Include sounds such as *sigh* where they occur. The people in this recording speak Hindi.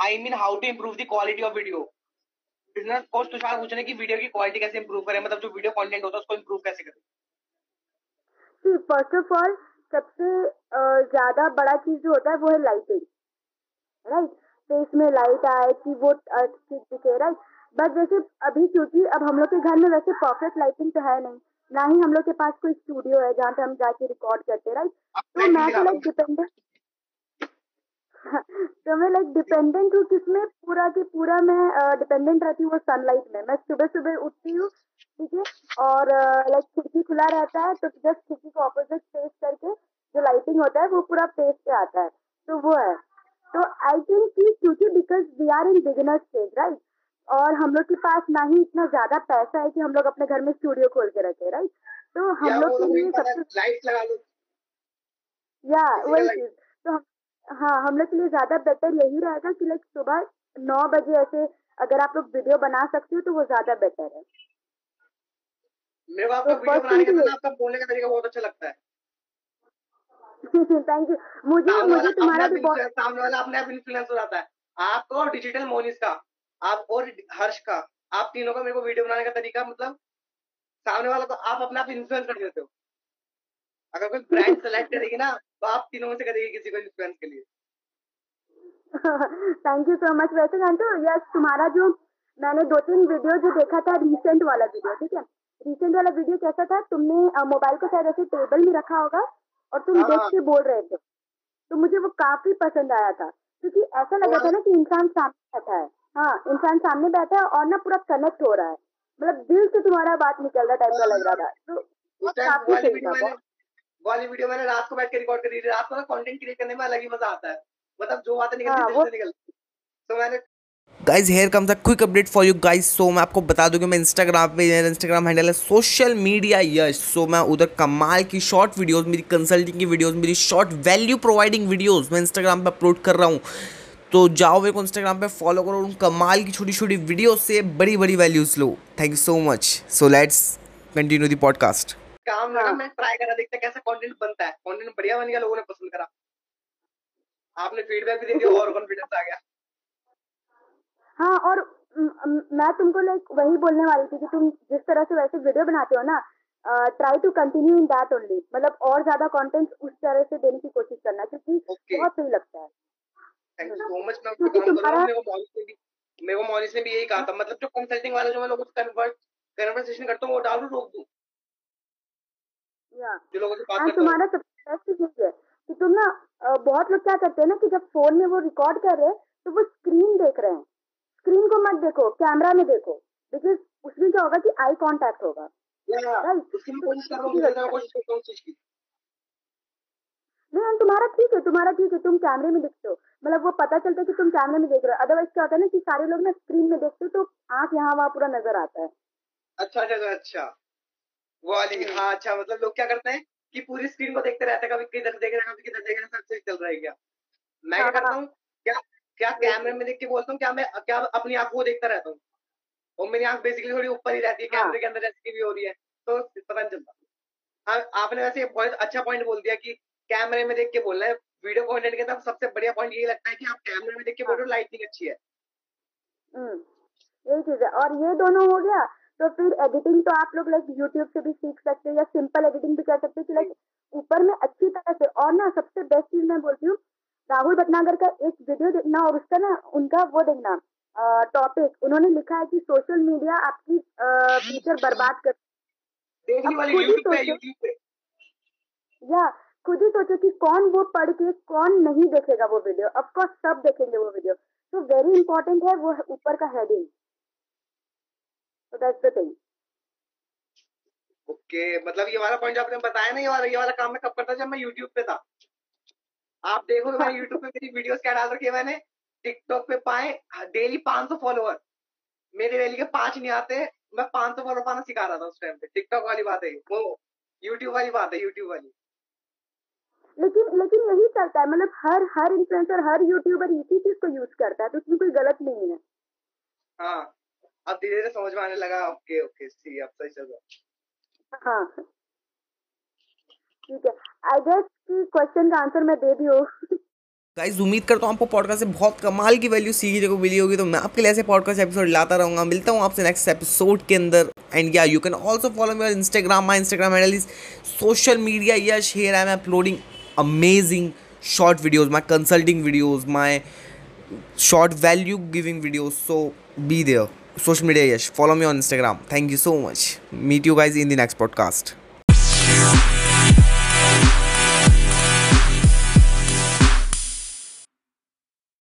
I mean how to improve the quality of video business coach Tushar पूछ रहे कि वीडियो की क्वालिटी कैसे इंप्रूव करें? मतलब जो वीडियो कंटेंट होता है उसको इंप्रूव कैसे करें? फ़र्स्ट ऑफ़ ऑल सबसे ज़्यादा बड़ा चीज़ जो होता है वो है लाइटिंग राइट तो इसमें लाइट आए कि वो ठीक दिखे राइट बट जैसे अभी क्योंकि अब हम लोग के घर में वैसे परफेक्ट लाइटिंग तो है नहीं। ना ही हम लोग के पास कोई स्टूडियो है जहाँ पे हम जाके रिकॉर्ड करते राइट तो मैं तो लाइक डिपेंडेंट तो मैं लाइक डिपेंडेंट हूँ किसमें पूरा की पूरा मैं डिपेंडेंट रहती हूँ वो सनलाइट में। मैं सुबह सुबह उठती हूँ ठीक है? और लाइक खिड़की खुला रहता है तो जस्ट खिड़की को ऑपोजिट फेस करके जो लाइटिंग होता है वो पूरा फेस पे आता है। तो वो है। तो आई थिंक कि क्योंकि because we are in beginner stage right और हम लोग के पास ना ही इतना ज़्यादा पैसा है कि हम लोग अपने घर में स्टूडियो खोल के रखे राइट तो हम लोग के लिए सबसे लाइट लगा लो या वही चीज़। तो हाँ हम लोग के लिए ज़्यादा बेटर यही रहेगा कि लाइक सुबह नौ बजे ऐसे अगर आप लोग वीडियो बना सकते हो तो वो ज़्यादा बेटर है। मेरे को आपका वीडियो बनाने का आपका बोलने का तरीका बहुत अच्छा लगता है। *laughs* थैंक यू मुझे मुझे तुम्हारा भी बहुत सामने वाला अपने आप इन्फ्लुएंस हो। जाता है आपको और डिजिटल मोनिस का आप और हर्ष का आप तीनों का मेरे को वीडियो बनाने का तरीका मतलब सामने वाला तो आप अपने आप इन्फ्लुएंस कर देते हो। अगर कोई ब्रांड सेलेक्ट करेगी ना तो आप तीनों में से करेगी किसी को इन्फ्लुएंस के लिए। थैंक यू सो मच वैसे हो यस तुम्हारा जो मैंने दो तीन वीडियो जो देखा था रिसेंट वाला वीडियो ठीक है? रिसेंट वाला वीडियो कैसा था? तुमने मोबाइल को शायद ऐसे टेबल में रखा होगा और तुम हाँ, देख हाँ। के बोल रहे थे। तो मुझे वो काफ़ी पसंद आया था क्योंकि ऐसा लगा था ना कि इंसान सामने बैठा है। हाँ इंसान सामने बैठा है और ना पूरा कनेक्ट हो रहा है। मतलब दिल से तुम्हारा बात निकल रहा टाइप का लग रहा था। तो काफ़ी सही था वाली वीडियो मैंने रात को बैठ के रिकॉर्ड करी थी। रात को ना कंटेंट क्रिएट करने में अलग ही मज़ा आता है। मतलब जो बातें निकलती हाँ, है निकलती तो मैंने guys here comes a quick update for you guys so मैं आपको बता दूँ कि मैं इंस्टाग्राम पे मेरा इंस्टाग्राम हैंडल है सोशल मीडिया यश सो मैं उधर कमाल की शॉर्ट वीडियोस मेरी कंसल्टिंग की वीडियोस मेरी शॉर्ट वैल्यू प्रोवाइडिंग वीडियोस मैं इंस्टाग्राम पे अपलोड कर रहा हूँ। तो जाओ मेरे को इंस्टाग्राम पे फॉलो करो उन कमाल की छोटी छोटी वीडियो से बड़ी बड़ी values low. Thank you so much so let's continue the podcast काम लगा मैं ट्राई करा देखते कैसा कंटेंट बनता है। कंटेंट बढ़िया बन गया लोगों ने पसंद करा। आपने फीडबैक भी दे दिया और कॉन्फिडेंस आ गया। हाँ और मैं तुमको लाइक वही बोलने वाली थी कि तुम जिस तरह से वैसे वीडियो बनाते हो ना try to continue in that only मतलब और ज़्यादा कंटेंट उस तरह से देने की कोशिश करना क्योंकि okay. बहुत सही लगता है। थैंक यू सो मच मैं क्योंकि तुम्हारा मेरे को मॉनिस ने भी मेरे को मॉनिस ने भी यही कहा था। मतलब जो कंसल्टिंग वाला जो मैं लोगों से कन्वर्ट कन्वर्सेशन करता हूँ वो डालू रोक दूँ? जो लोगों से बात करता तुम्हारा सबसे बेस्ट चीज़ है कि तुम ना बहुत लोग क्या करते हैं ना कि जब फ़ोन में वो रिकॉर्ड कर रहे हैं तो वो स्क्रीन देख रहे हैं। स्क्रीन को मत देखो कैमरा में देखो बिकॉज़ उसमें क्या होगा कि आई कांटेक्ट होगा। नहीं हम तुम्हारा ठीक है तुम्हारा ठीक है तुम कैमरे में देखते हो। मतलब वो पता चलता है कि तुम कैमरे में देख रहे हो। अदरवाइज़ क्या होता है ना कि सारे लोग ना स्क्रीन में देखते हो तो आँख यहाँ वहाँ पूरा नज़र आता है। अच्छा अच्छा अच्छा। वाली। हाँ अच्छा मतलब लोग क्या करते हैं कि पूरी स्क्रीन को देखते रहते हैं कभी किधर देख रहे हैं कभी किधर देख रहे हैं सब चीज़ चल रहा है क्या मैं क्या हाँ, करता हाँ। हूँ क्या क्या कैमरे में देख के बोलता हूँ क्या मैं क्या अपनी आँखों को देखता रहता हूँ और मेरी आँख बेसिकली थोड़ी ऊपर ही रहती है कैमरे हाँ। के अंदर जैसे भी हो रही है तो पता नहीं चलता हाँ आपने वैसे बहुत अच्छा पॉइंट बोल दिया कि कैमरे में देख के बोलना है वीडियो कंटेंट के साथ सबसे बढ़िया पॉइंट ये लगता है कि आप कैमरे में देख के बोल रहे हो लाइटिंग अच्छी है हम्म, यही चीज़ है और ये दोनों हो गया तो फिर एडिटिंग तो आप लोग लाइक यूट्यूब से भी सीख सकते हैं या सिंपल एडिटिंग भी कर सकते हैं कि लाइक ऊपर में अच्छी तरह से और ना सबसे बेस्ट चीज़ मैं बोलती हूँ राहुल भटनागर का एक वीडियो देखना और उसका ना उनका वो देखना टॉपिक उन्होंने लिखा है कि सोशल मीडिया आपकी फ्यूचर बर्बाद कर खुद ही सोचो। या खुद ही सोचो कि कौन वो पढ़ के कौन नहीं देखेगा वो वीडियो ऑफकोर्स सब देखेंगे वो वीडियो तो वेरी इंपॉर्टेंट है वो ऊपर का हेडिंग तो दैट्स द थिंग ओके मतलब ये वाला पॉइंट आपने बताया ना ये वाला ये वाला काम मैं कब करता जब मैं यूट्यूब पे था। आप देखो मैंने यूट्यूब पे मेरी वीडियोस क्या डाल रखी है? मैंने टिकटॉक पे पाए डेली 500 फॉलोअर मेरे डेली के पाँच नहीं आते मैं 500 फॉलोअर पाना सिखा रहा था उस टाइम पे। टिकटॉक वाली बात है वो यूट्यूब वाली बात है यूट्यूब वाली। लेकिन लेकिन यही चलता है मतलब हर हर इन्फ्लुएंसर हर यूट्यूबर इसी चीज़ को यूज़ करता है तो उसमें कोई गलत नहीं है। हाँ। धीरे धीरे समझ में आने लगा। ओके ओके सी अब सही चल रहा। हाँ। ठीक है। आई गेस कि क्वेश्चन का आंसर मैं दे दी हूँ। गाइज़ उम्मीद करता हूँ आपको पॉडकास्ट से बहुत कमाल की वैल्यू सीखने को मिली होगी। तो मैं आपके लिए ऐसे पॉडकास्ट एपिसोड लाता रहूँगा। मिलता हूँ आपसे नेक्स्ट एपिसोड के अंदर। एंड या you can also follow me Instagram my Instagram handle is social media Yash here I am uploading amazing short videos my consulting videos my short value giving videos. So be there. Social media yes follow me on instagram thank you so much meet you guys in the next podcast